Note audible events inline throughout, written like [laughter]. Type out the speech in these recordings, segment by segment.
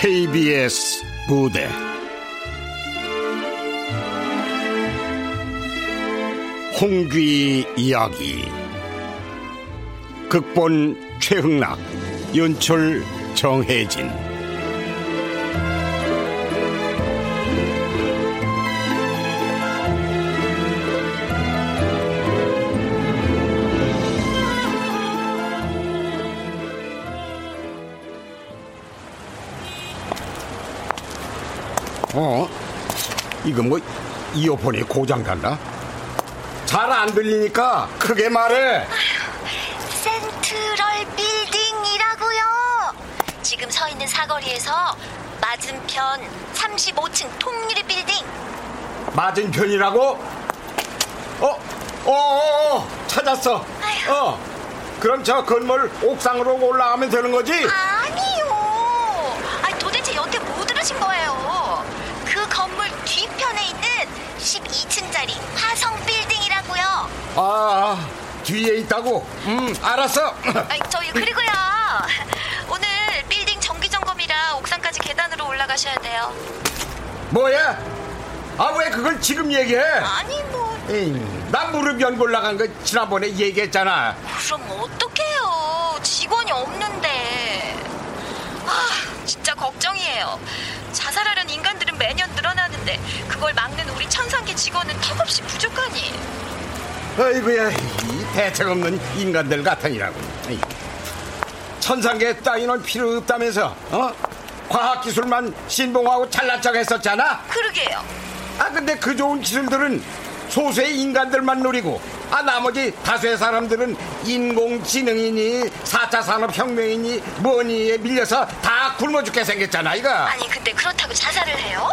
KBS 무대. 홍귀 이야기. 극본 최흥락 연출 정혜진 어? 이거 뭐 이어폰이 고장났나? 잘안 들리니까 크게 말해. 센트럴 빌딩이라고요. 지금 서 있는 사거리에서 맞은편 35층 통유리 빌딩. 맞은편이라고? 어? 어, 어, 어, 찾았어. 아휴. 어. 그럼 저 건물 옥상으로 올라가면 되는 거지? 아니요. 아니 도대체 여태 뭐 들으신 거예요? 그 건물 뒤편에 있는 12층짜리 화성 빌딩이라고요. 아, 뒤에 있다고? 음, 알았어. 아니, 저희 그리고요. 오늘 빌딩 정기 점검이라 옥상까지 계단으로 올라가셔야 돼요. 뭐야? 아, 왜 그걸 지금 얘기해? 아니 뭐 에이, 나 무릎 연골 올라간 거 지난번에 얘기했잖아. 그럼 어떡해요. 직원이 없는데. 아, 진짜 걱정이에요. 자살하는 인간들은 매년 늘어나는데 그걸 막는 우리 천상계 직원은 턱없이 부족하니. 아이고야, 이 대책 없는 인간들 같으니라고. 천상계 따위는 필요 없다면서, 어? 과학기술만 신봉하고 잘난 척 했었잖아? 그러게요. 아, 근데 그 좋은 기술들은 소수의 인간들만 누리고, 아, 나머지 다수의 사람들은 인공지능이니, 4차 산업혁명이니, 뭐니에 밀려서 다 굶어 죽게 생겼잖아, 이거. 아니 근데 그렇다고 자살을 해요?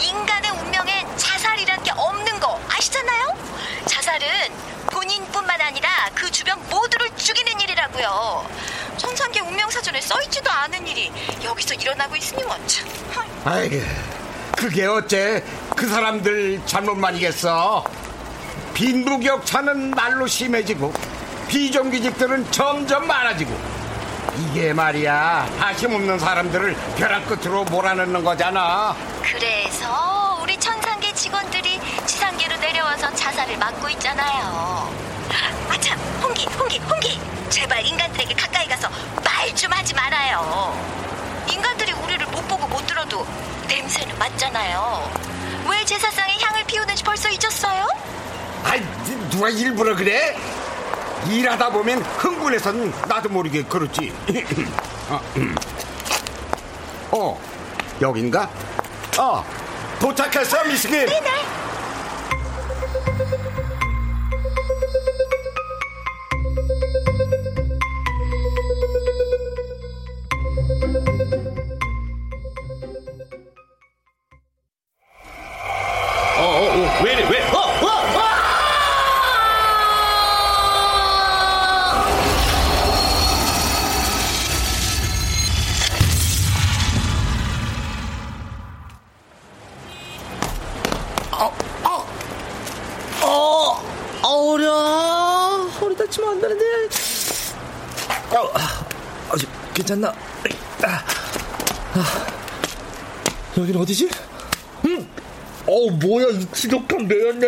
인간의 운명엔 자살이란 게 없는 거 아시잖아요? 자살은 본인뿐만 아니라 그 주변 모두를 죽이는 일이라고요. 천상계 운명사전에 써있지도 않은 일이 여기서 일어나고 있으니 뭐 참. 헐. 아이고, 그게 어째 그 사람들 잘못만이겠어. 빈부격차는 날로 심해지고 비정규직들은 점점 많아지고 이게 말이야 다심 없는 사람들을 벼랑 끝으로 몰아넣는 거잖아. 그래서 우리 천상계 직원들이 지상계로 내려와서 자살을 막고 있잖아요. 아참, 홍기, 홍기, 홍기. 제발 인간들에게 가까이 가서 말 좀 하지 말아요. 인간들이 우리를 못 보고 못 들어도 냄새는 맡잖아요. 왜 제사상에 향을 피우는지 벌써 잊었어요? 아이 누가 일부러 그래? 일하다 보면 흥분해서는 나도 모르게 그렇지. 어, 음. 어, 여긴가? 어, 도착했어, 미스키. 네네.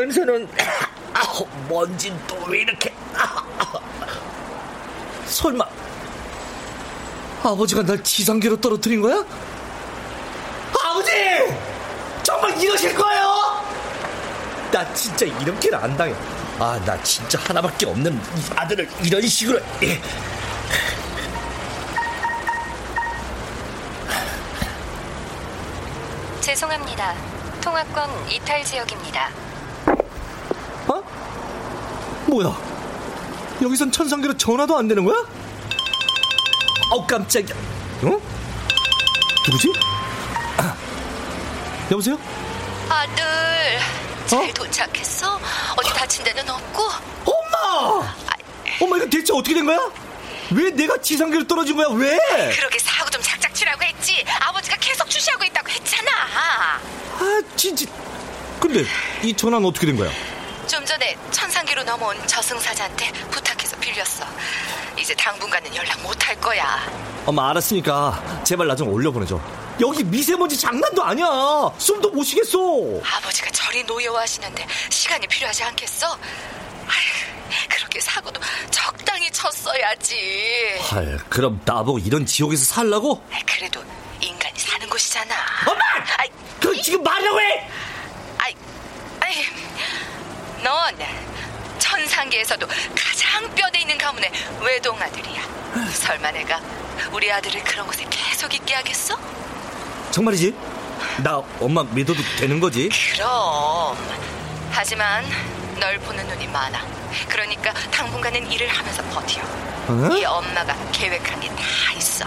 냄새는 [coughs] 아, 먼진 또왜 이렇게 아, [coughs] 아. 설마 아버지가 날 지상계로 떨어뜨린 거야? 아버지! 정말 이러실 거예요? 나 진짜 이렇게는 안 당해 아 나 진짜 하나밖에 없는 이 아들을 이런 식으로 예. 죄송합니다. 통화권 이탈 지역입니다. 어? 뭐야 여기선 천상계로 전화도 안 되는 거야? 아우 깜짝이야. 어? 누구지? [clears throat] 아, 여보세요? 아들, 잘 어? 도착했어? 어디 다친 데는 없고? 엄마! 엄마 이거 대체 어떻게 된 거야? 왜 내가 지상계로 떨어진 거야? 왜? 그러게 사고 좀 작작 치라고 했지. 아버지가 계속 주시하고 있다고 했잖아. 아 진짜. 근데 이 전화는 어떻게 된 거야? 좀 전에 천 상계로 넘어온 저승사자한테 부탁해서 빌렸어. 이제 당분간은 연락 못 할 거야. 엄마 알았으니까 제발 나 좀 올려보내줘. 여기 미세먼지 장난도 아니야. 숨도 못 쉬겠어. 아버지가 저리 노여워하시는데 시간이 필요하지 않겠어? 아휴, 그렇게 사고도 적당히 쳤어야지. 헐, 그럼 나보고 이런 지옥에서 살라고? 아이, 그래도 인간이 사는 곳이잖아. 엄마! 아이, 그 지금 말이라고 해! 아이, 아이, 넌 천상계에서도 가장 뼈대 있는 가문의 외동 아들이야. 설마 내가 우리 아들을 그런 곳에 계속 있게 하겠어? 정말이지? 나 엄마 믿어도 되는 거지? 그럼. 하지만 널 보는 눈이 많아. 그러니까 당분간은 일을 하면서 버텨. 어? 이 엄마가 계획한 게 다 있어.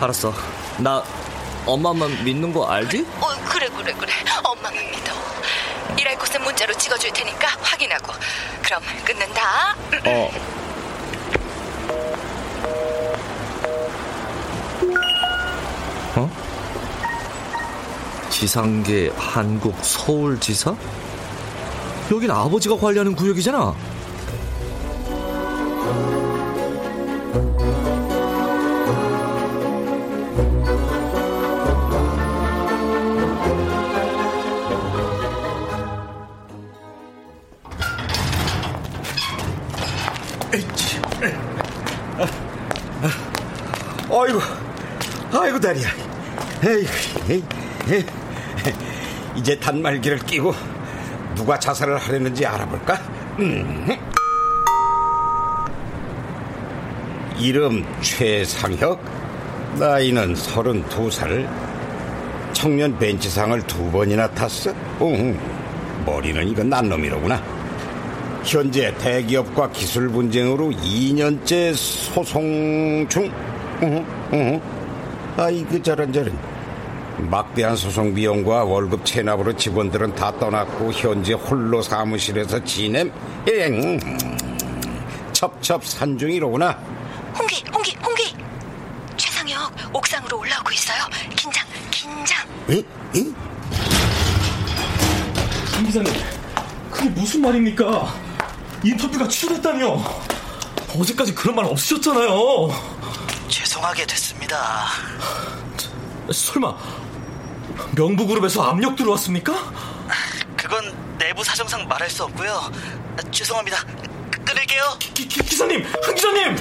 알았어. 나 엄마만 믿는 거 알지? 어, 그래, 그래, 그래. 엄마만 믿어. 일할 곳은 문자로 찍어줄 테니까 확인하고. 그럼 끊는다. 어. 어? 지상계 한국 서울지사? 여긴 아버지가 관리하는 구역이잖아. 이제 단말기를 끼고 누가 자살을 하려는지 알아볼까? 음. 이름 최상혁, 나이는 32살, 청년 벤치상을 두 번이나 탔어. 응, 머리는 이건 난 놈이로구나. 현재 대기업과 기술 분쟁으로 2년째 소송 중. 응, 응. 아이고 저런 저런. 막대한 소송 비용과 월급 체납으로 직원들은 다 떠났고 현재 홀로 사무실에서 지냄. 엥. 첩첩 산중이로구나. 홍기, 홍기, 홍기. 최상혁 옥상으로 올라오고 있어요. 긴장, 긴장. 응? 응? 강 기자님, 그게 무슨 말입니까? 인터뷰가 취소됐다니요. 어제까지 그런 말 없으셨잖아요. 죄송하게 됐습니다. 설마 명부그룹에서 압력 들어왔습니까? 그건 내부 사정상 말할 수 없고요. 아, 죄송합니다. 끄- 끊을게요. 기, 기, 기사님, 한 기자님.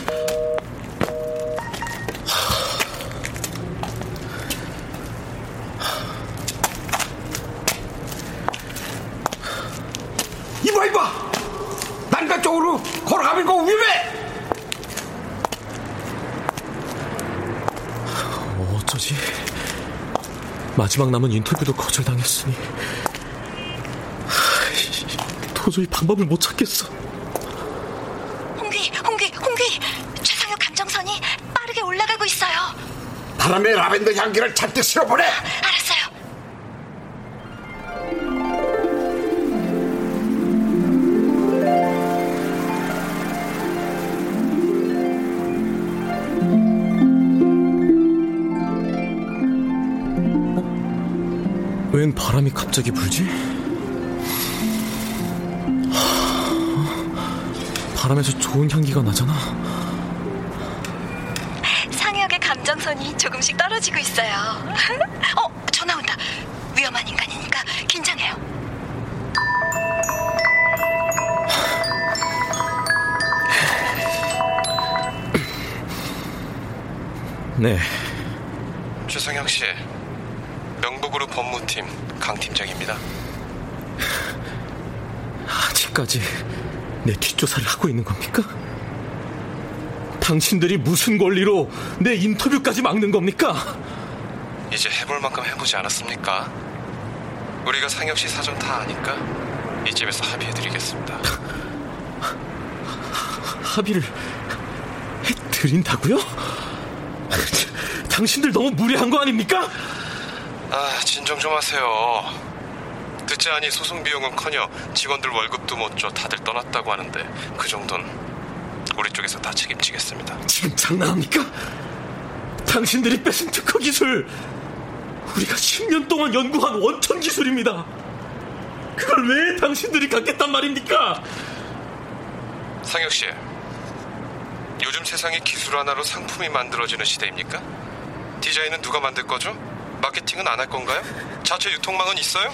이봐 이봐. 난가 쪽으로 걸어가면 그 위험해. 어쩌지? 마지막 남은 인터뷰도 거절당했으니 하, 도저히 방법을 못 찾겠어. 홍기, 홍기, 홍기. 최상혁 감정선이 빠르게 올라가고 있어요. 바람에 라벤더 향기를 잔뜩 실어보내. 알 웬 바람이 갑자기 불지? 바람에서 좋은 향기가 나잖아. 상혁의 감정선이 조금씩 떨어지고 있어요. [laughs] 어, 전화 온다. 위험한 인간이니까 긴장해요. 네, 최성혁 씨, 그룹 법무팀 강 팀장입니다. [laughs] 아직까지 내 뒷조사를 하고 있는 겁니까? 당신들이 무슨 권리로 내 인터뷰까지 막는 겁니까? 이제 해볼 만큼 해보지 않았습니까? 우리가 상혁 씨 사정 다 아니까 이쯤에서 합의해드리겠습니다. [laughs] 합의를 해, 드린다고요? [laughs] 당신들 너무 무리한 거 아닙니까? 아, 진정 좀 하세요. 듣지 않니 소송 비용은커녕 직원들 월급도 못 줘 다들 떠났다고 하는데 그 정도는 우리 쪽에서 다 책임지겠습니다. 지금 장난합니까? 당신들이 뺏은 특허 기술 우리가 10년 동안 연구한 원천 기술입니다. 그걸 왜 당신들이 갖겠단 말입니까? 상혁 씨, 요즘 세상에 기술 하나로 상품이 만들어지는 시대입니까? 디자인은 누가 만들 거죠? 마케팅은 안 할 건가요? 자체 유통망은 있어요?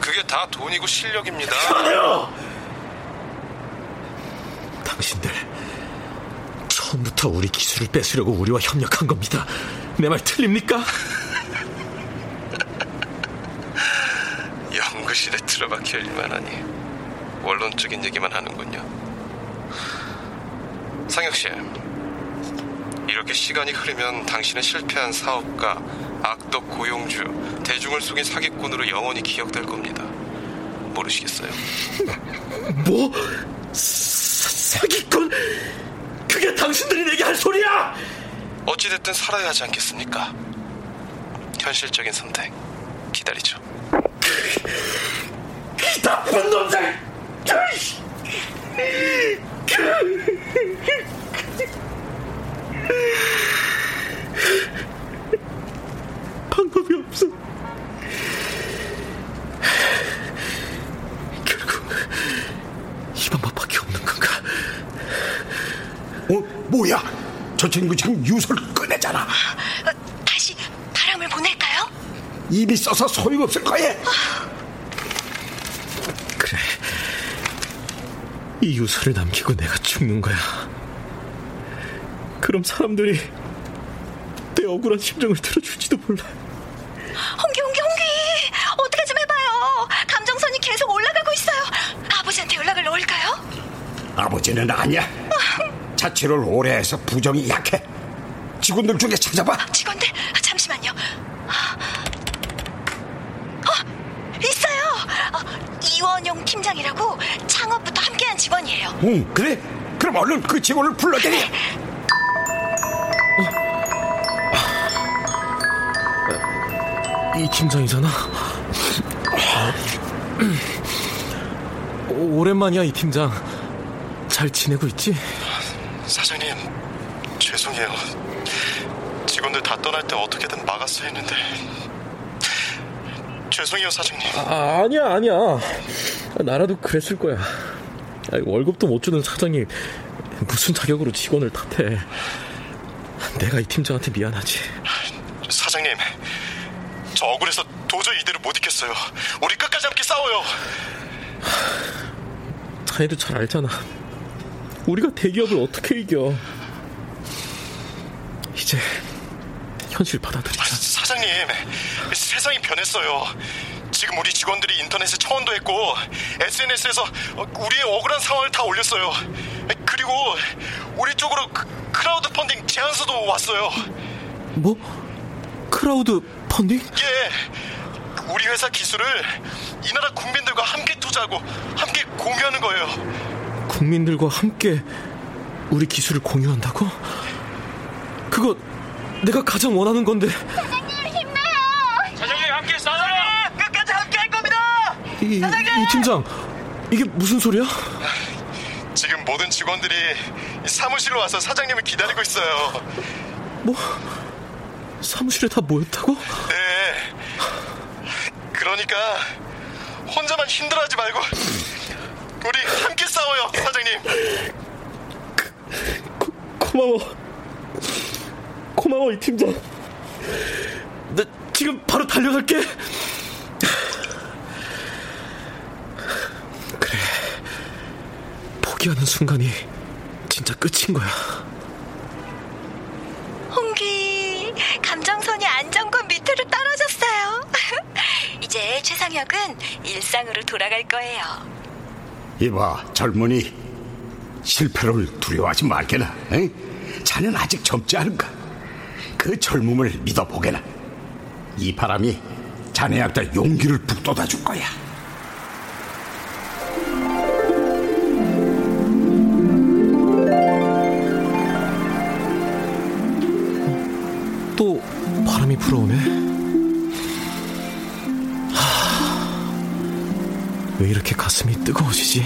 그게 다 돈이고 실력입니다. 아니요! 당신들 처음부터 우리 기술을 뺏으려고 우리와 협력한 겁니다. 내 말 틀립니까? [laughs] 연구실에 들어박혀 일만 하니 원론적인 얘기만 하는군요. 상혁 씨, 이렇게 시간이 흐르면 당신의 실패한 사업가, 악덕 고용주, 대중을 속인 사기꾼으로 영원히 기억될 겁니다. 모르시겠어요? [laughs] 뭐? 사, 사기꾼? 그게 당신들이 내게 할 소리야! 어찌됐든 살아야 하지 않겠습니까? 현실적인 선택 기다리죠. 이 나쁜 놈들! 방법이 없어. 결국 이 방법밖에 없는 건가? 어, 뭐야? 저 친구 지금 유서를 꺼내잖아. 어, 다시 바람을 보낼까요? 입이 써서 소용없을 거야. 그래. 이 유서를 남기고 내가 죽는 거야. 그럼 사람들이 내 억울한 심정을 들어줄지도 몰라. 홍기, 홍기, 홍기! 어떻게 좀 해봐요. 감정선이 계속 올라가고 있어요. 아버지한테 연락을 넣을까요? 아버지는 아니야. 자취를 오래 해서 부정이 약해. 직원들 중에 찾아봐. 직원들? 잠시만요. 어, 있어요. 어, 이원용 팀장이라고 창업부터 함께한 직원이에요. 응, 그래? 그럼 얼른 그 직원을 불러대리. 이 팀장이잖아. 오랜만이야 이 팀장. 잘 지내고 있지? 사장님 죄송해요. 직원들 다 떠날 때 어떻게든 막았어야 했는데 죄송해요 사장님. 아, 아니야 아니야. 나라도 그랬을 거야. 월급도 못 주는 사장이 무슨 자격으로 직원을 탓해. 내가 이 팀장한테 미안하지. 사장님 저 억울해서 도저히 이대로 못 있겠어요. 우리 끝까지 함께 싸워요. 자네도 잘 알잖아. 우리가 대기업을 어떻게 이겨? 이제 현실 받아들이자. 사장님 세상이 변했어요. 지금 우리 직원들이 인터넷에 청원도 했고 SNS에서 우리의 억울한 상황을 다 올렸어요. 그리고 우리 쪽으로 크라우드 펀딩 제안서도 왔어요. 뭐? 크라우드 펀딩? 예. 우리 회사 기술을 이 나라 국민들과 함께 투자하고 함께 공유하는 거예요. 국민들과 함께 우리 기술을 공유한다고? 그거 내가 가장 원하는 건데. 사장님 힘내요. 사장님 함께 싸워요. 끝까지 함께 할 겁니다. 이, 이 팀장, 이게 무슨 소리야? 지금 모든 직원들이 사무실로 와서 사장님을 기다리고 있어요. 뭐? 사무실에 다 모였다고? 네. 그러니까 혼자만 힘들어하지 말고 우리 함께 싸워요, 사장님. 고, 고마워. 고마워, 이 팀장. 나 지금 바로 달려갈게. 그래. 포기하는 순간이 진짜 끝인 거야. 홍기, 감정선이 안정권 밑으로 떨어졌어요. 최상혁은 일상으로 돌아갈 거예요. 이봐, 젊은이. 실패를 두려워하지 말게나. 에? 자넨 아직 젊지 않은가? 그 젊음을 믿어보게나. 이 바람이 자네한테 용기를 북돋아 줄 거야. 이렇게 가슴이 뜨거워지지?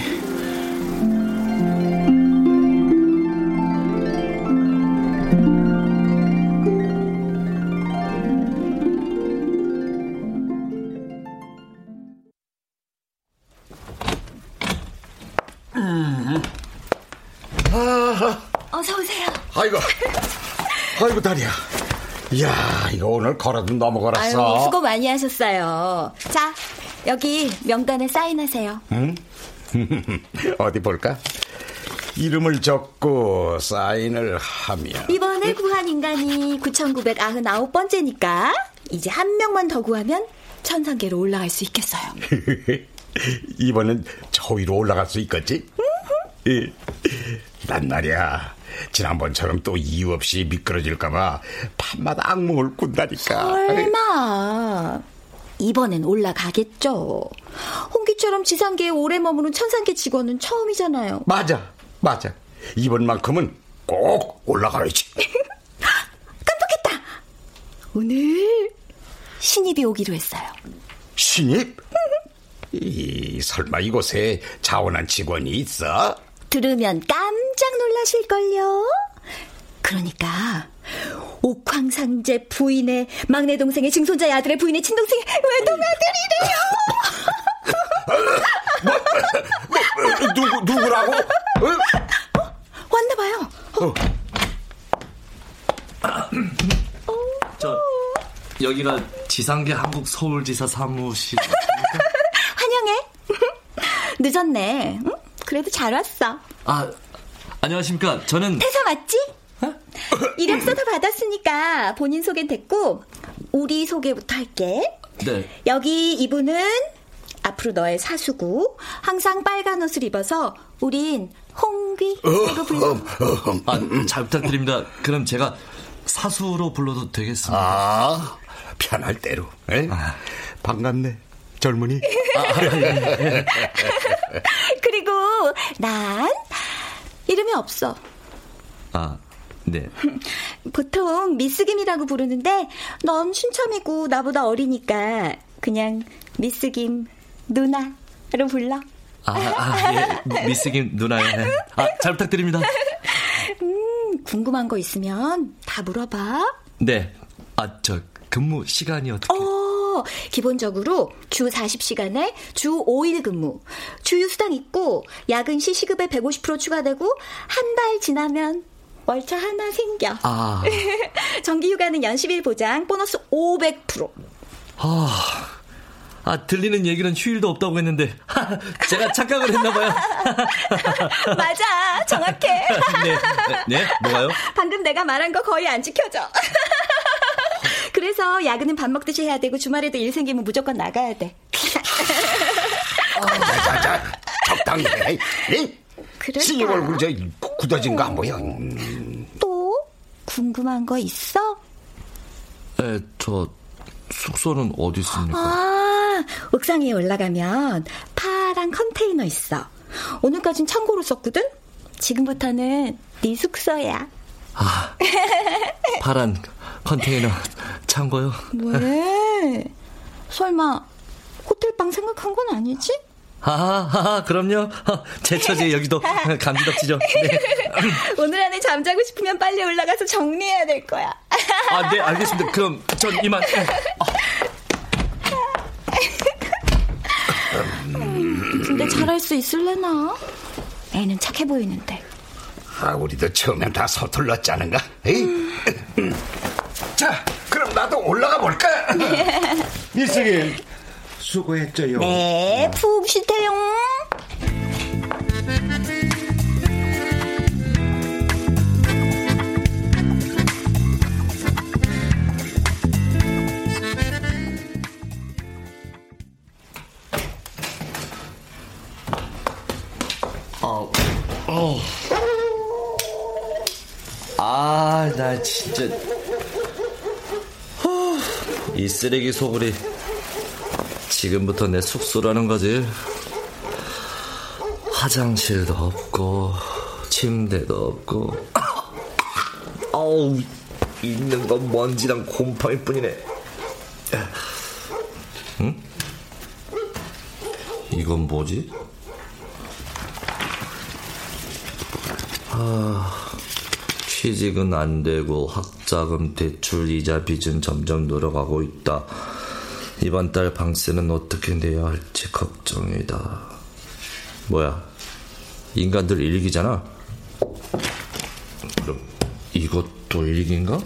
어서 오세요. 아이고, 아이고 다리야. 이야, 이거 오늘 걸어도 걸었어. 아유, 수고 많이 하셨어요. 자, 여기 명단에 사인하세요. 응? [laughs] 어디 볼까? 이름을 적고 사인을 하면 이번에 구한 인간이 9,999번째니까 이제 한 명만 더 구하면 천상계로 올라갈 수 있겠어요. [laughs] 이번엔 저 위로 올라갈 수 있겠지? 예. 난 말이야 지난번처럼 또 이유 없이 미끄러질까봐 밤마다 악몽을 꾼다니까 설마 이번엔 올라가겠죠. 홍기처럼 지상계에 오래 머무는 천상계 직원은 처음이잖아요. 맞아 맞아 이번만큼은 꼭 올라가야지 [laughs] 깜빡했다. 오늘 신입이 오기로 했어요. 신입? 이, 설마 이곳에 자원한 직원이 있어? 들으면 깜짝 놀라실걸요. 그러니까 옥황상제 부인의 막내 동생의 증손자의 아들의 부인의 친동생의 외동아들이래요. 누구 누구라고? 왔나 봐요. 저 여기가 지상계 한국 서울지사 사무실. [laughs] 환영해. [laughs] 늦었네. 응? 그래도 잘 왔어. 아 안녕하십니까. 저는 태사 맞지? 이력서 다 받았으니까 본인 소개는 됐고 우리 소개부터 할게. 네. 여기 이분은 앞으로 너의 사수고 항상 빨간 옷을 입어서 우린 홍귀라고 불러. 아, 잘 부탁드립니다. 그럼 제가 사수로 불러도 되겠습니까? 아, 편할 대로. 에? 반갑네, 젊은이. [laughs] 그리고 난 이름이 없어. 아, 네. [laughs] 보통 미스김이라고 부르는데 넌 신참이고 나보다 어리니까 그냥 미스김 누나로 불러. 아, 아 예. 미스김 누나요. 네. 아, 잘 부탁드립니다. [laughs] 음, 궁금한 거 있으면 다 물어봐. 네. 아, 저 근무 시간이 어떻게? 어, 기본적으로 주 40시간에 주 5일 근무. 주휴 수당 있고 야근 시 시급에 150% 추가되고 한 달 지나면 월차 하나 생겨. 아. [laughs] 정기 휴가는 연식일 보장 보너스 500%. 아. 아, 들리는 얘기는 휴일도 없다고 했는데 [laughs] 제가 착각을 했나 봐요. [laughs] 맞아. 정확해. 네, 네, 네, 뭐가요? 방금 내가 말한 거 거의 안 지켜져. 그래서 야근은 밥 먹듯이 해야 되고 주말에도 일 생기면 무조건 나가야 돼. 자자 자, 적당히 해. 네? 그럴까? 신입 얼굴 저 굳어진 거 안 보여? 또 궁금한 거 있어? 네, 저 숙소는 어디 있습니까? 아, 옥상에 올라가면 파란 컨테이너 있어. 오늘까진 창고로 썼거든? 지금부터는 네 숙소야. 아, 파란 컨테이너 창고요? 왜? 설마 호텔방 생각한 건 아니지? 아, 아, 그럼요. 제 처지에 여기도 [laughs] 감지덕지죠. 네. [laughs] 오늘 안에 잠자고 싶으면 빨리 올라가서 정리해야 될 거야. 아, 네, 알겠습니다. 그럼 전 이만. 근데 잘할 수 있을래나? 애는 착해 보이는데. 아, 우리도 처음엔 다 서툴렀자는가? 에이? [laughs] 자, 그럼 나도 올라가 볼까? 미스김, 수고했죠요. 네, 푹 쉬세요. 어, 어. 아, 나 진짜. 후, 이 쓰레기 소굴이 지금부터 내 숙소라는 거지. 화장실도 없고, 침대도 없고. 어우, 있는 건 먼지랑 곰팡이 뿐이네. 응? 이건 뭐지? 아, 취직은 안 되고 학자금 대출 이자 빚은 점점 늘어가고 있다. 이번 달 방세는 어떻게 내야 할지 걱정이다. 뭐야? 인간들 일기잖아? 그럼 이것도 일기인가?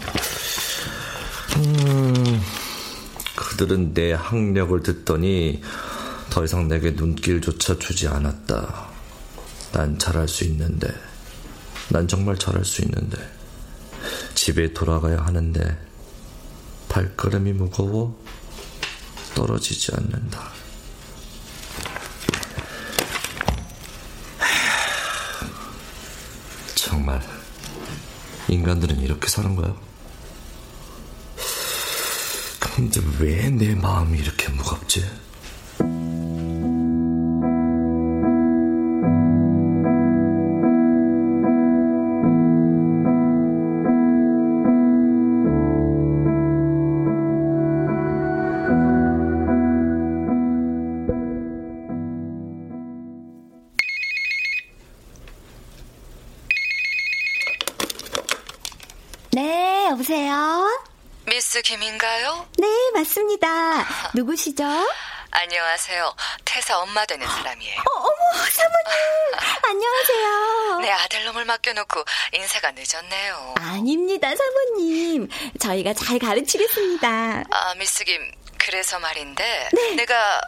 음, 그들은 내 학력을 듣더니 더 이상 내게 눈길조차 주지 않았다. 난 잘할 수 있는데, 난 정말 잘할 수 있는데, 집에 돌아가야 하는데, 발걸음이 무거워 떨어지지 않는다. [sighs] 정말 인간들은 이렇게 사는 거야? 근데 왜 내 마음이 이렇게 무겁지? 누구시죠? 안녕하세요. 태사 엄마 되는 사람이에요. 어, 어머, 사모님. [laughs] 안녕하세요. 내 아들놈을 맡겨놓고 인사가 늦었네요. 아닙니다, 사모님. 저희가 잘 가르치겠습니다. 아, 미스 김, 그래서 말인데 네. 내가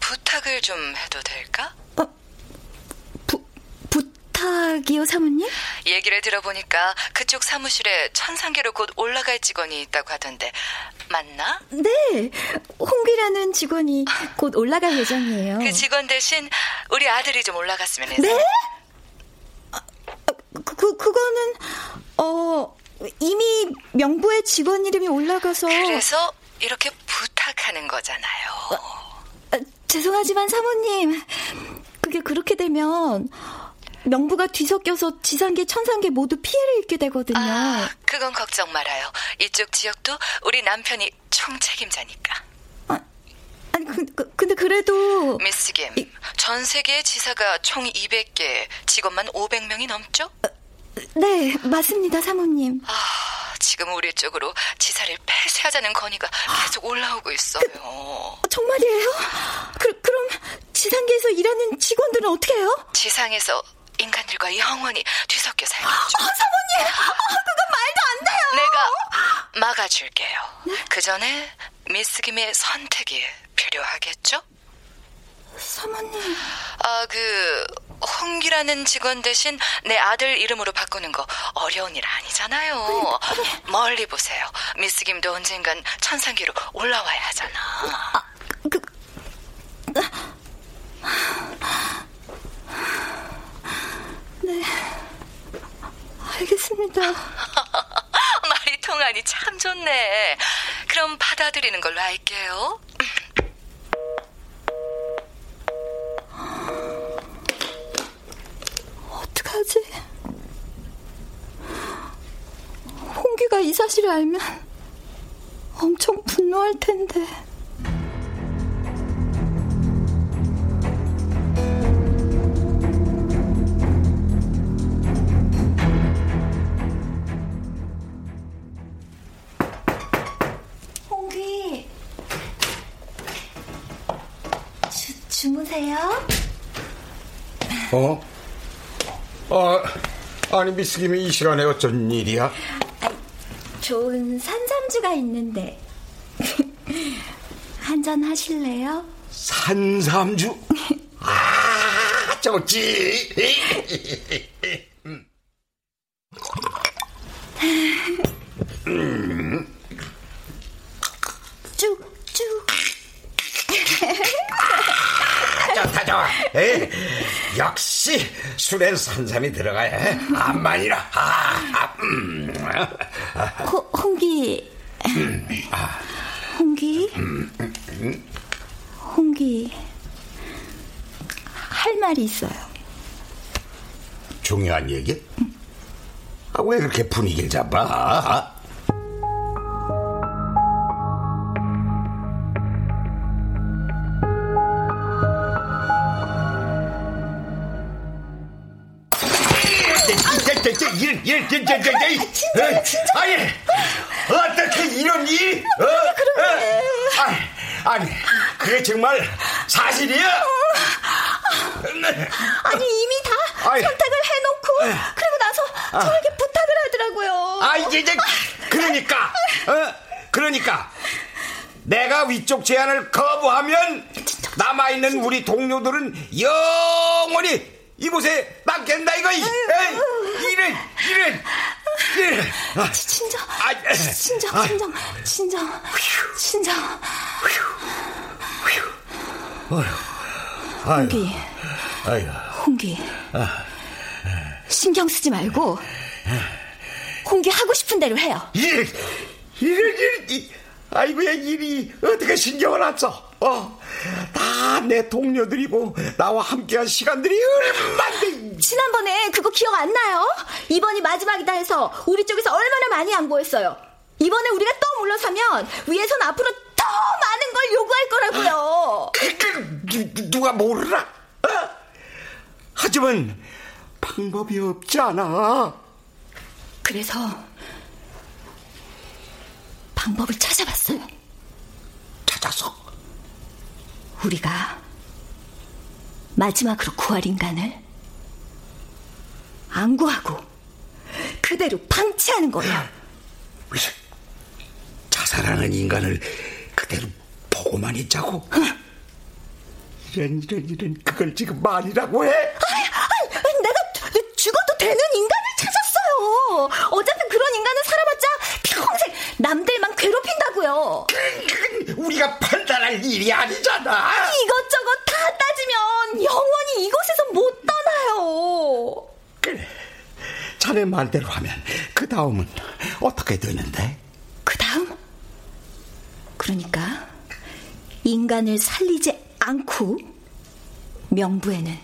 부탁을 좀 해도 될까? 부탁이요, 사모님? 얘기를 들어보니까 그쪽 사무실에 천상계로 곧 올라갈 직원이 있다고 하던데 맞나? 네, 홍기라는 직원이 곧 올라갈 예정이에요. 그 직원 대신 우리 아들이 좀 올라갔으면 해서. 네? 그, 그, 그거는, 어, 이미 명부에 직원 이름이 올라가서. 그래서 이렇게 부탁하는 거잖아요. 아, 죄송하지만 사모님, 그게 그렇게 되면 명부가 뒤섞여서 지상계, 천상계 모두 피해를 입게 되거든요. 아, 그건 걱정 말아요. 이쪽 지역도 우리 남편이 총책임자니까. 아니, 그, 그, 근데 그래도. 미스 김, 전 세계의 지사가 총 200개, 직원만 500명이 넘죠? 네, 맞습니다, 사모님. 아, 지금 우리 쪽으로 지사를 폐쇄하자는 건의가 계속 올라오고 있어요. 어, 정말이에요? 그, 그럼 지상계에서 일하는 직원들은 어떻게 해요? 지상에서 인간들과 영원히 뒤섞여 살겠죠. 아, 사모님! 아, 그건 말도 안 돼요! 내가 막아줄게요. 그 전에 미스 김의 선택이 필요하겠죠? 사모님. 아, 그, 홍기라는 직원 대신 내 아들 이름으로 바꾸는 거 어려운 일 아니잖아요. 멀리 보세요. 미스 김도 언젠간 천상계로 올라와야 하잖아. 그, 네. 알겠습니다. [laughs] 말이 통하니 참 좋네. 그럼 받아들이는 걸로 할게요. 어떡하지? 홍기가 이 사실을 알면 엄청 분노할 텐데. 어? 아, 아니 미스김이 이 시간에 어쩐 일이야? 좋은 산삼주가 있는데 [laughs] 한 잔 하실래요? 산삼주? [laughs] 아, 좋지. [laughs] 음. 쭉쭉. 좋다 좋아. 에이, 역시 술엔 산삼이 들어가야 해. 암만이라. 아, 아, 음. 호, 홍기. 홍기. 홍기. 할 말이 있어요. 중요한 얘기? 아, 왜 그렇게 분위기를 잡아? 진짜, 진짜, 진짜, 진짜. 아니, 어떻게 이런 일이? 어? 그러네. 어? 아니, 아니, 그게 정말 사실이야? 아니 이미 다. 선택을 해놓고 그리고 나서 저에게 부탁을 하더라고요. 아, 이게 이제, 그러니까, 어? 그러니까, 내가 위쪽 제안을 거부하면 남아있는 우리 동료들은 영원히 이곳에 남겠다 이거, 이. 에이, 이런, 이런, 이런. 아, 진정, 아, 진정, 아. 진정, 진정, 진정. 홍기, 아유, 홍기. 신경 쓰지 말고 홍기 하고 싶은 대로 해요. 일, 이런 일, 이, 아이고야, 일이 어떻게 신경을 안 써? 어, 다 내 동료들이고 나와 함께한 시간들이 얼마인데. 지난번에 그거 기억 안 나요? 이번이 마지막이다 해서 우리 쪽에서 얼마나 많이 양보했어요. 이번에 우리가 또 물러서면 위에선 앞으로 더 많은 걸 요구할 거라고요. 그, 그, 누, 누가 모르나? 어? 하지만 방법이 없지 않아. 그래서 방법을 찾아봤어요. 찾아서 우리가 마지막으로 구할 인간을 안 구하고 그대로 방치하는 거예요. 자살하는 인간을 그대로 보고만 있자고. 이런 이런 이런 그걸 지금 말이라고 해? 아이, 아이, 내가 죽어도 되는 인간을 찾았어요. 어차피 그런 인간은 살아봤자 평생 남들만 괴롭힌다고요. 우리가 판단할 일이 아니잖아. 이것저것 다 따지면 영원히 이곳에서 못 떠나요. 그래. 자네 말대로 하면 그 다음은 어떻게 되는데? 그 다음? 그러니까 인간을 살리지 않고 명부에는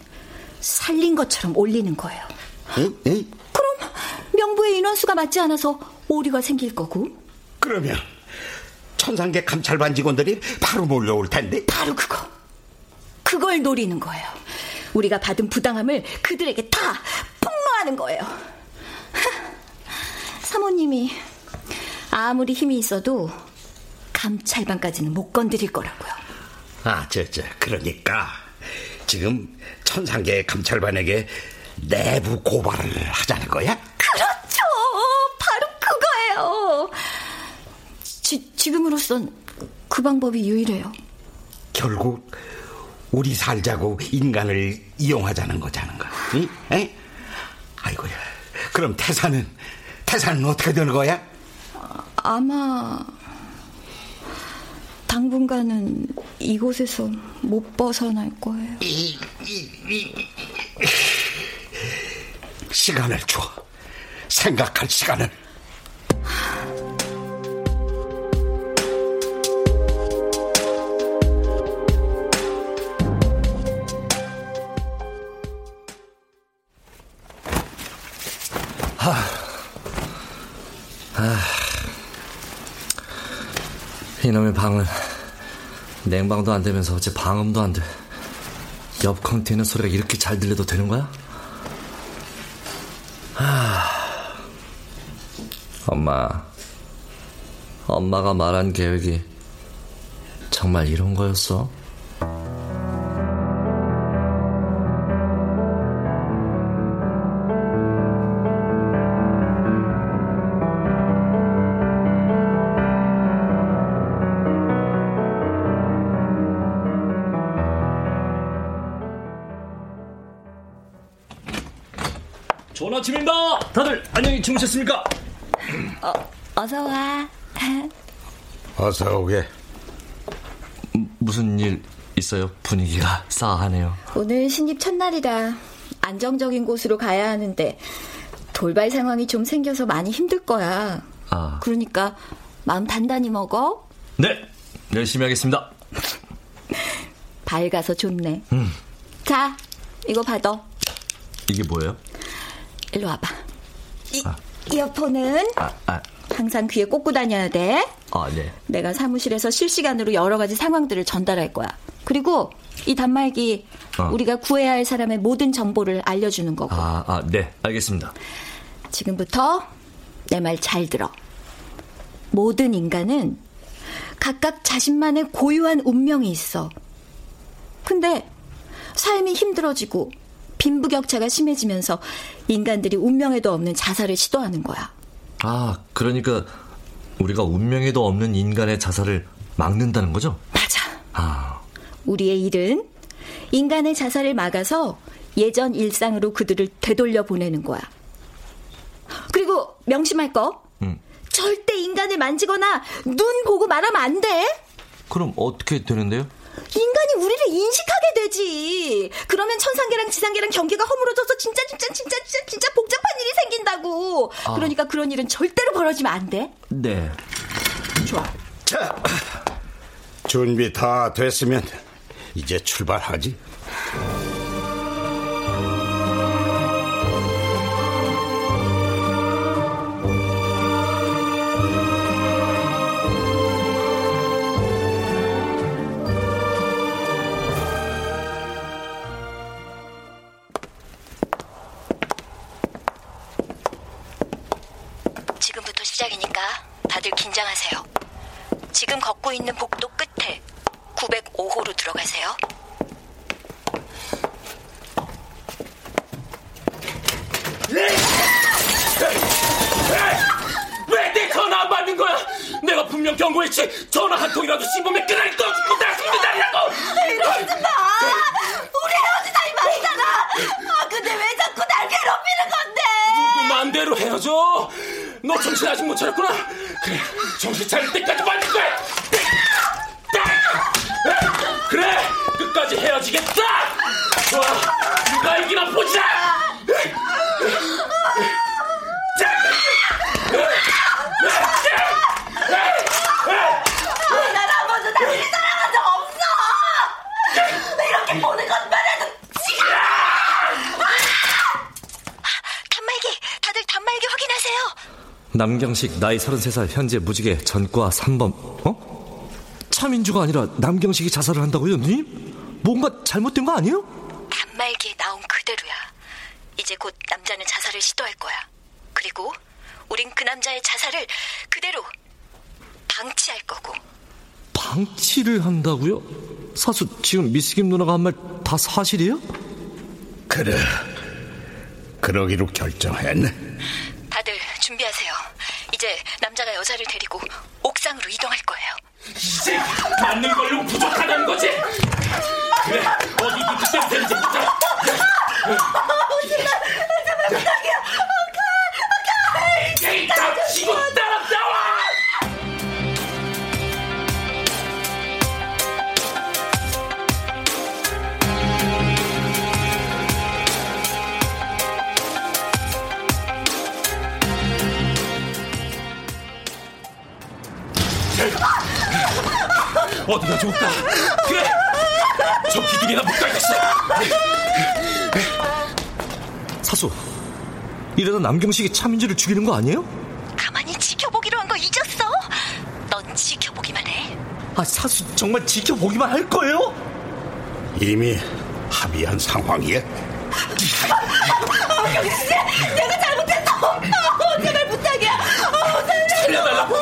살린 것처럼 올리는 거예요. 응? 응? 그럼 명부의 인원수가 맞지 않아서 오류가 생길 거고 그러면 천상계 감찰반 직원들이 바로 몰려올 텐데. 바로 그거. 그걸 노리는 거예요. 우리가 받은 부당함을 그들에게 다 폭로하는 거예요. 하, [laughs] 사모님이 아무리 힘이 있어도 감찰반까지는 못 건드릴 거라고요. 아, 저, 저, 그러니까 지금 천상계 감찰반에게 내부 고발을 하자는 거야? 지, 지금으로선 그 방법이 유일해요. 결국 우리 살자고 인간을 이용하자는 거자는 거. 응? 에? 아이고야. 그럼 태사는 태사는 어떻게 되는 거야? 아마 당분간은 이곳에서 못 벗어날 거예요. 이, 이, 이, 시간을 줘. 생각할 시간을. 이놈의 방은 냉방도 안 되면서 어째 방음도 안 돼. 옆 컨테이너 소리가 이렇게 잘 들려도 되는 거야? 아, 엄마, 엄마가 말한 계획이 정말 이런 거였어? 주무셨습니까? 어, 어서 와. 어서 오게. 무슨 일 있어요? 분위기가 싸하네요. 오늘 신입 첫날이라 안정적인 곳으로 가야 하는데 돌발 상황이 좀 생겨서 많이 힘들 거야. 아, 그러니까 마음 단단히 먹어. 네, 열심히 하겠습니다. 밝아서 좋네. 음. 자, 이거 받아. 이게 뭐예요? 일로 와봐. 이, 이어폰은 아, 아, 항상 귀에 꽂고 다녀야 돼. 아, 네. 내가 사무실에서 실시간으로 여러 가지 상황들을 전달할 거야. 그리고 이 단말기 어. 우리가 구해야 할 사람의 모든 정보를 알려주는 거고. 아, 아, 네, 알겠습니다. 지금부터 내 말 잘 들어. 모든 인간은 각각 자신만의 고유한 운명이 있어. 근데 삶이 힘들어지고 빈부격차가 심해지면서 인간들이 운명에도 없는 자살을 시도하는 거야. 아, 그러니까 우리가 운명에도 없는 인간의 자살을 막는다는 거죠? 맞아. 아, 우리의 일은 인간의 자살을 막아서 예전 일상으로 그들을 되돌려 보내는 거야. 그리고 명심할 거. 음. 절대 인간을 만지거나 눈 보고 말하면 안 돼. 그럼 어떻게 되는데요? 인간이 우리를 인식하게 되지. 그러면 천상계랑 지상계랑 경계가 허물어져서 진짜 진짜 진짜 진짜 진짜 복잡한 일이 생긴다고. 아. 그러니까 그런 일은 절대로 벌어지면 안 돼. 네. 좋아. 자, 준비 다 됐으면 이제 출발하지. 시작이니까 다들 긴장하세요. 지금 걷고 있는 복도 끝에 905호로 들어가세요. 왜내 전화 안 받는 거야? 내가 분명 경고했지. 전화 한 통이라도 씹으면 또 죽는다 죽는다라고. 이러지 마! 우리 헤어지자 이 말이잖아! 아, 근데 왜 자꾸 날 괴롭히는 건데! 누구 맘대로 헤어져. 너 정신 아직 못 차렸구나. 그래, 정신 차릴 때까지 맞을 거야. 그래, 끝까지 헤어지겠다. 좋아, 누가 이기나 보자. 난 한 번도 당신을 사랑한 적 없어! 이렇게 보는 것만해도 지금! 단말기! 다들 단말기 확인하세요! 남경식 나이 33살 현재 무직의 전과 3번. 어? 차민주가 아니라 남경식이 자살을 한다고요, 누님? 뭔가 잘못된 거 아니에요? 단말기에 나온 그대로야. 이제 곧 남자는 자살을 시도할 거야. 그리고 우린 그 남자의 자살을 그대로 방치할 거고. 방치를 한다고요? 사수 지금 미스김 누나가 한 말 다 사실이에요? 그래. 그러기로 결정했네. 다들 준비하세요. 이제 남자가 여자를 데리고 옥상으로 이동할 거예요. 사수, 이러다 남경식이 차민주를 죽이는 거 아니에요? 가만히 지켜보기로 한 거 잊었어? 넌 지켜보기만 해. 아, 사수 정말 지켜보기만 할 거예요? 이미 합의한 상황이야. 경씨, 내가 잘못했어. 어, 제발 부탁이야. 어, 살려달라고?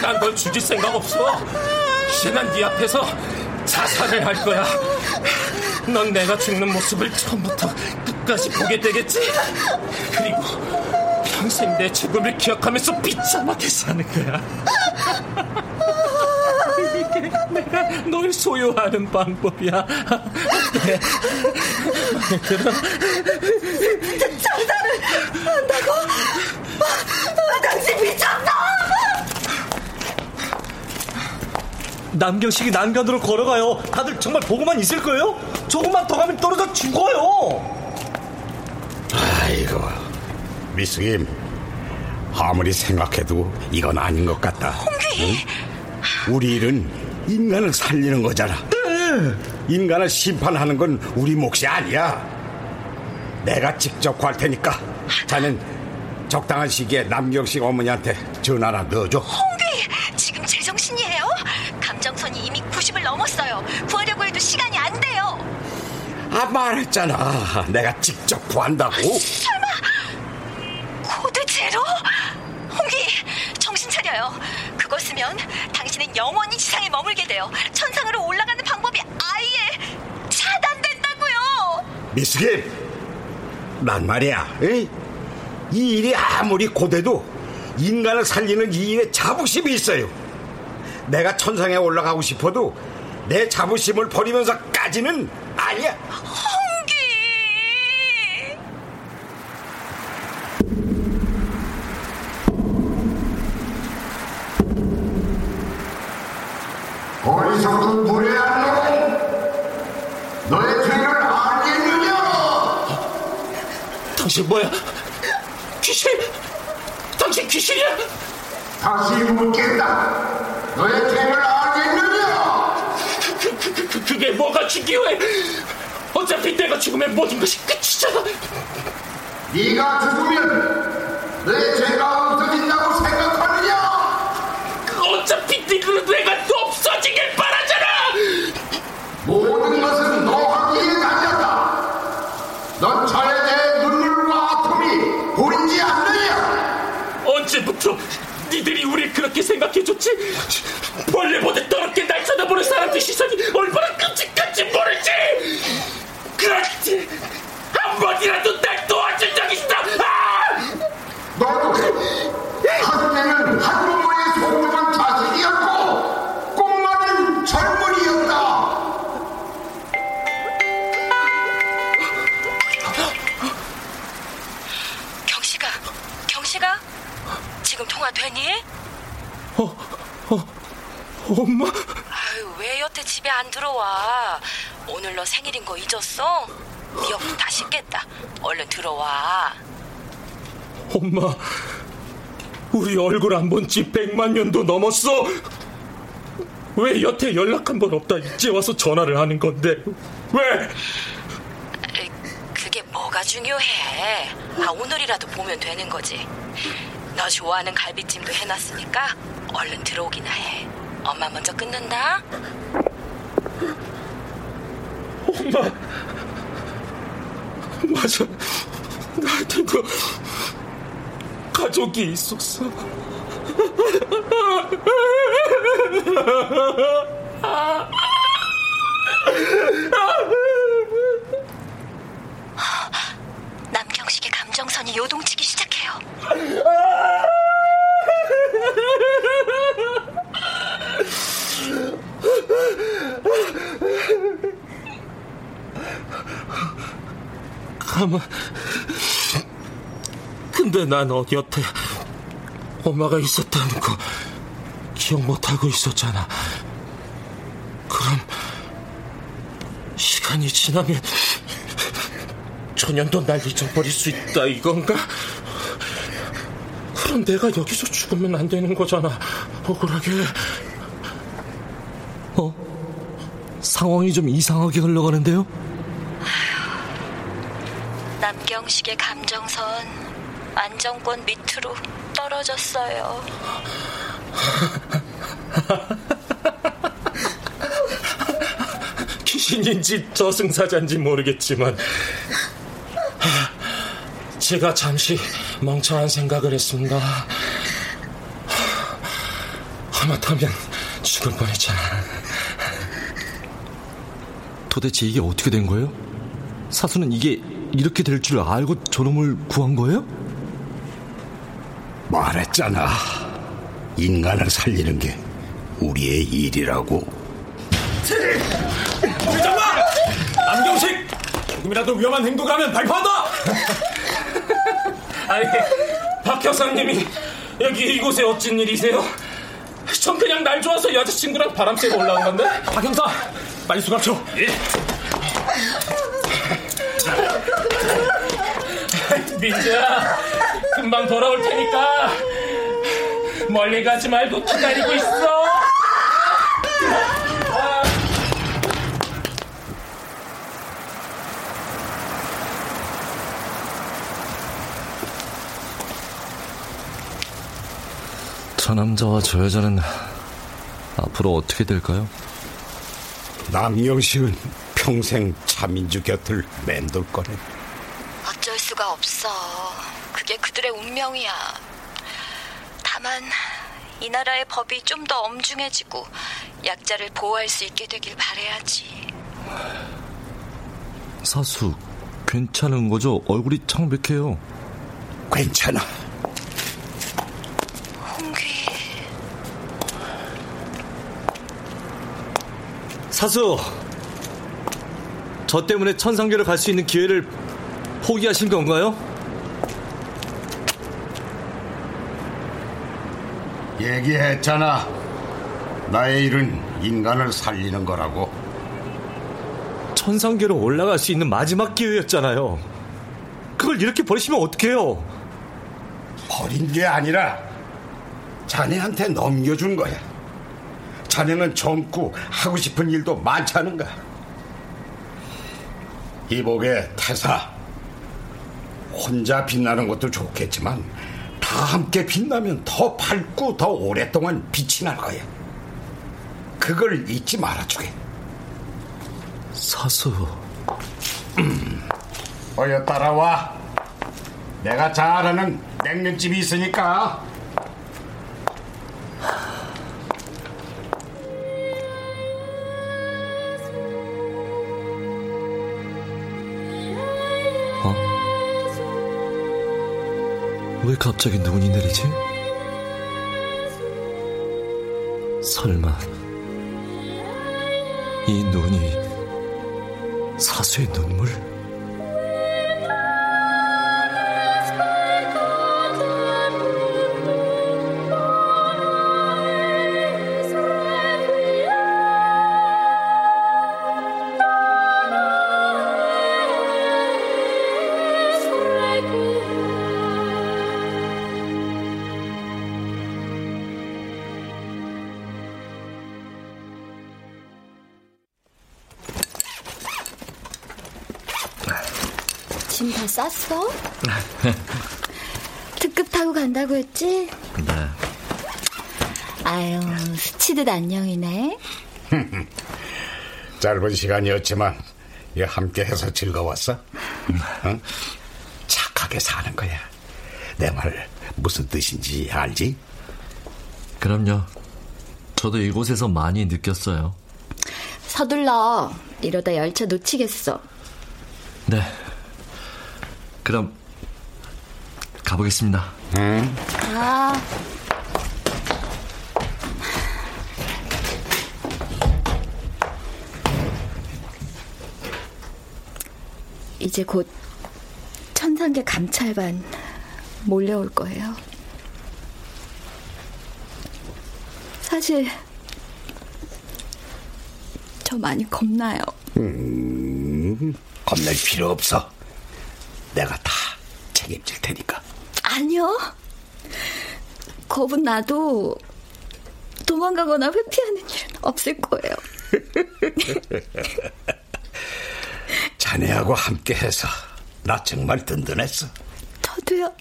난 널 죽일 생각 없어. 이제 난 네 앞에서 자살을 할 거야. 넌 내가 죽는 모습을 처음부터 끝까지 보게 되겠지. 그리고 평생 내 죽음을 기억하면서 비참하게 사는 거야. 이게 내가 널 소유하는 방법이야. 네. 들어? 자살을 한다고? 아, 당신 미쳤어! 남경식이 난간으로 걸어가요. 다들 정말 보고만 있을 거예요? 조금만 더 가면 떨어져 죽어요. 아이고, 미스김. 아무리 생각해도 이건 아닌 것 같다. 홍기! 우리 일은 인간을 살리는 거잖아. 인간을 심판하는 건 우리 몫이 아니야. 내가 직접 구할 테니까 자넨 적당한 시기에 남경식 어머니한테 전화나 넣어줘. 홍기! 지금 제정신이에요? 감정선이 이미 90을 넘었어요. 구하려고 해도 시간이 안 돼요. 아 말했잖아. 내가 직접 구한다고. 설마 생겨요. 그걸 쓰면 당신은 영원히 지상에 머물게 돼요. 천상으로 올라가는 방법이 아예 차단된다고요. 미스김, 난 말이야. 에이? 이 일이 아무리 고돼도 인간을 살리는 이 일에 자부심이 있어요. 내가 천상에 올라가고 싶어도 내 자부심을 버리면서까지는 아니야. 홍기! 어리석은 무례한 놈! 너의 죄를 알겠느냐? 당신 뭐야? 귀신? 당신 귀신이야? 다시 묻겠다. 너의 죄를 알겠느냐? 그, 그, 그, 그, 그게 뭐가 중요해? 어차피 내가 죽으면 모든 것이 끝이잖아. 네가 죽으면 너의 죄가 없어진다고 생각하느냐? 어차피 네가 내가 또 없어지길 바라잖아. 모든 것은 너하기에 달렸다. 넌 저에 대해 눈물과 아픔이 보이지 않느냐? 언제부터 니들이 우리 그렇게 생각해줬지? 벌레 보듯 더럽게 날 쳐다보는 사람들 시선이 얼마나 너 생일인 거 잊었어? 미역국 다 식겠다. 얼른 들어와. 엄마, 우리 얼굴 안 본 지 백만 년도 넘었어. 왜 여태 연락 한 번 없다 이제 와서 전화를 하는 건데? 왜? 그게 뭐가 중요해? 아, 오늘이라도 보면 되는 거지. 너 좋아하는 갈비찜도 해놨으니까 얼른 들어오기나 해. 엄마 먼저 끊는다. 엄마, 맞아. 나한테도 가족이 있었어. 남경식의 감정선이 요동치기 시작 가만. 근데 난 어, 곁에 엄마가 있었다는 거 기억 못하고 있었잖아. 그럼 시간이 지나면 전년도 날 잊어버릴 수 있다 이건가? 그럼 내가 여기서 죽으면 안 되는 거잖아. 억울하게. 어? 상황이 좀 이상하게 흘러가는데요? 남경식의 감정선 안정권 밑으로 떨어졌어요. [laughs] 귀신인지 저승사자인지 모르겠지만 제가 잠시 멍청한 생각을 했습니다. 하마터면 죽을 뻔했잖아. 도대체 이게 어떻게 된 거예요? 사수는 이게 이렇게 될 줄 알고 저놈을 구한 거예요? 말했잖아. 인간을 살리는 게 우리의 일이라고. 부장관! 남경식! 조금이라도 위험한 행동을 하면 발표한다! [laughs] 아니, 박 형사님이 여기 이곳에 어쩐 일이세요? 전 그냥 날 좋아서 여자친구랑 바람 쐬고 올라온 건데? 박 형사, 빨리 수갑 쳐. 예. 민주야, 금방 돌아올 테니까 멀리 가지 말고 기다리고 있어. 저 남자와 저 여자는 앞으로 어떻게 될까요? 남영식은 평생 차민주 곁을 맴돌 거네. 수가 없어. 그게 그들의 운명이야. 다만 이 나라의 법이 좀 더 엄중해지고 약자를 보호할 수 있게 되길 바래야지. 사수, 괜찮은 거죠? 얼굴이 창백해요. 괜찮아. 홍귀. 사수, 저 때문에 천상계로 갈수 있는 기회를 포기하신 건가요? 얘기했잖아. 나의 일은 인간을 살리는 거라고. 천상계로 올라갈 수 있는 마지막 기회였잖아요. 그걸 이렇게 버리시면 어떡해요? 버린 게 아니라 자네한테 넘겨준 거야. 자네는 젊고 하고 싶은 일도 거야. 이복의 태사. 혼자 빛나는 것도 좋겠지만 다 함께 빛나면 더 밝고 더 오랫동안 빛이 날 거야. 그걸 잊지 말아주게. 사수. 음, 어여 따라와. 내가 잘 아는 냉면집이 있으니까. 왜 갑자기 눈이 내리지? 설마 이 눈이 사수의 눈물? 쌌어? [laughs] 특급 타고 간다고 했지? 네. 아유, 스치듯 안녕이네. [laughs] 짧은 시간이었지만 이 함께해서 즐거웠어. 응? 착하게 사는 거야. 내 말 무슨 뜻인지 알지? 그럼요. 저도 이곳에서 많이 느꼈어요. 서둘러. 이러다 열차 놓치겠어. 네. 그럼 가보겠습니다. 응. 아. 이제 곧 천상계 감찰반 몰려올 거예요. 사실 저 많이 겁나요. 음, 겁낼 필요 없어. 내가 다 책임질 테니까. 아니요. 겁은 나도 도망가거나 회피하는 일은 없을 거예요. [laughs] 자네하고 함께 해서 나 정말 든든했어. 저도요.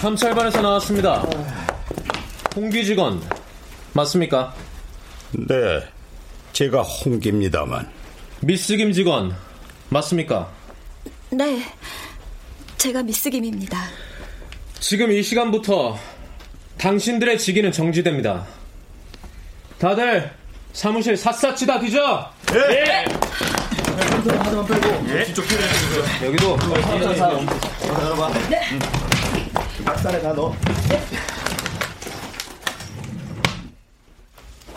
감찰반에서 나왔습니다. 홍기 직원 맞습니까? 네, 제가 홍기입니다만. 미스 김 직원 맞습니까? 네, 제가 미스 김입니다. 지금 이 시간부터 당신들의 직위는 정지됩니다. 다들 사무실 샅샅이 다 뒤져. 예. 하나만 빼고 예. 뒤쪽 필요해 여기도. 네. 박살에 다 넣어.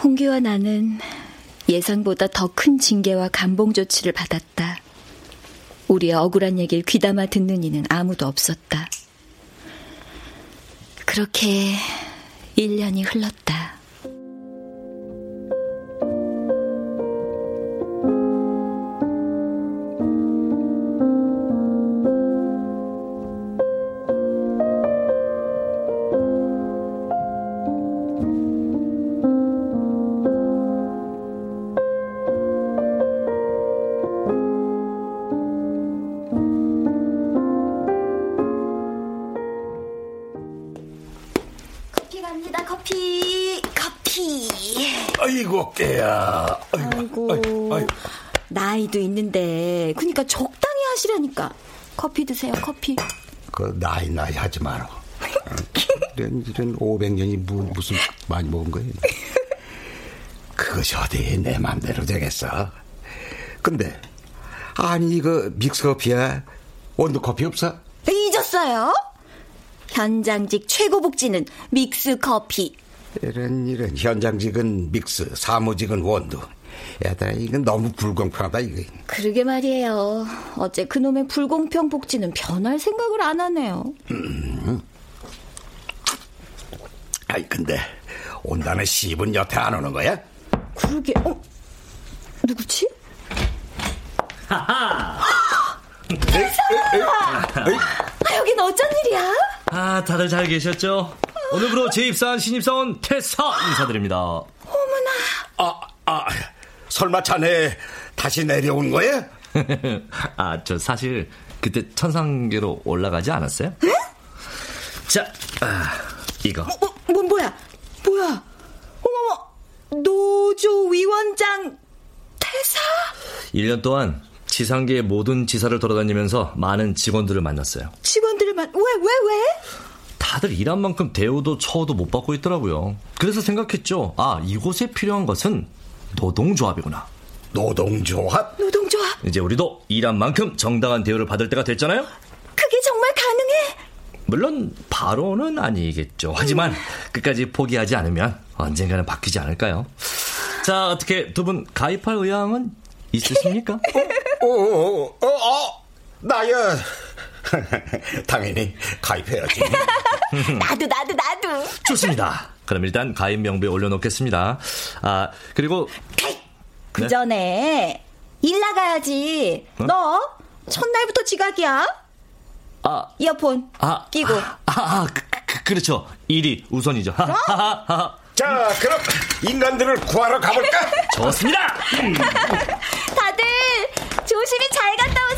홍기와 나는 예상보다 더 큰 징계와 감봉 조치를 받았다. 우리의 억울한 얘기를 귀담아 듣는 이는 아무도 없었다. 그렇게 1년이 흘렀다. 나이도 있는데, 그러니까 적당히 하시라니까. 커피 드세요, 커피. 그 나이 나이 하지 마라. 이런, 이런 500년이 무, 무슨 많이 먹은 거예요? 그것이 어디 내 맘대로 되겠어? 근데, 아니, 이거 믹스커피야? 원두커피 없어? 잊었어요? 현장직 최고 복지는 믹스 커피. 이런, 이런, 현장직은 믹스, 사무직은 원두. 야다, 이건 너무 불공평하다, 이거. 그러게 말이에요. 어째 그놈의 불공평 복지는 변할 생각을 안 하네요. 음. 아이, 근데, 온다는 시분 여태 안 오는 거야? 그러게, 어? 누구지? 하하! 아, 여긴 어쩐 일이야? 아, 다들 잘 계셨죠? 오늘부로 재입사한 신입사원 테사 인사드립니다. 어머나. 아, 아, 설마 자네 다시 내려온 거야? [laughs] 아, 저 사실 그때 천상계로 올라가지 않았어요? 응? 자, 아, 이거. 뭐, 뭐, 뭐야? 뭐야? 어머머, 노조 위원장 퇴사? 1년 동안 지상계의 모든 지사를 돌아다니면서 많은 직원들을 만났어요. 직원들을 만, 왜, 왜, 왜? 다들 일한 만큼 대우도 처우도 못 받고 있더라고요. 그래서 생각했죠. 아, 이곳에 필요한 것은 노동조합이구나. 노동조합? 노동조합? 이제 우리도 일한 만큼 정당한 대우를 받을 때가 됐잖아요? 그게 정말 가능해? 물론 바로는 아니겠죠. 하지만 끝까지 포기하지 않으면 언젠가는 바뀌지 않을까요? 자, 어떻게 두 분 가입할 의향은 있으십니까? [laughs] 어, 어, 어, 어, 나야. [laughs] 당연히 가입해야지. [laughs] 나도, 나도, 나도. 좋습니다. 그럼 일단 가입 명부에 올려놓겠습니다. 아, 그리고. 그 전에 일 나가야지. 어? 너 첫날부터 지각이야. 아, 이어폰 아, 끼고. 아, 아 그, 그, 렇죠 일이 우선이죠. 하하하. 자, 그럼 인간들을 구하러 가볼까? 좋습니다. [laughs] 다들 조심히 잘 갔다 오세요.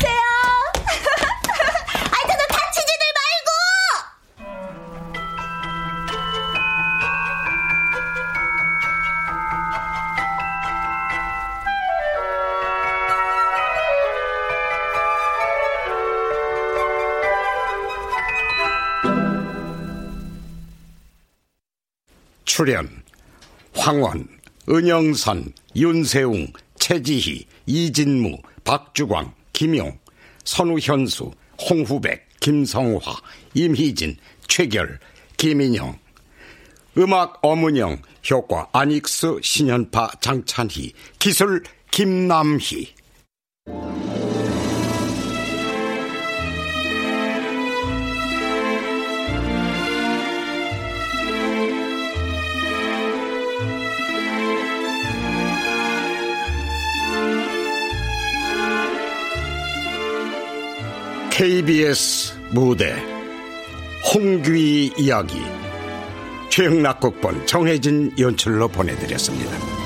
출연 황원, 은영선, 윤세웅, 최지희, 이진무, 박주광, 김용, 선우현수, 홍후백, 김성화, 임희진, 최결, 김인영 음악 어문영, 효과 아닉스, 신현파, 장찬희, 기술 김남희 KBS 무대 홍귀 이야기 최흥락 극본 정혜진 연출로 보내드렸습니다.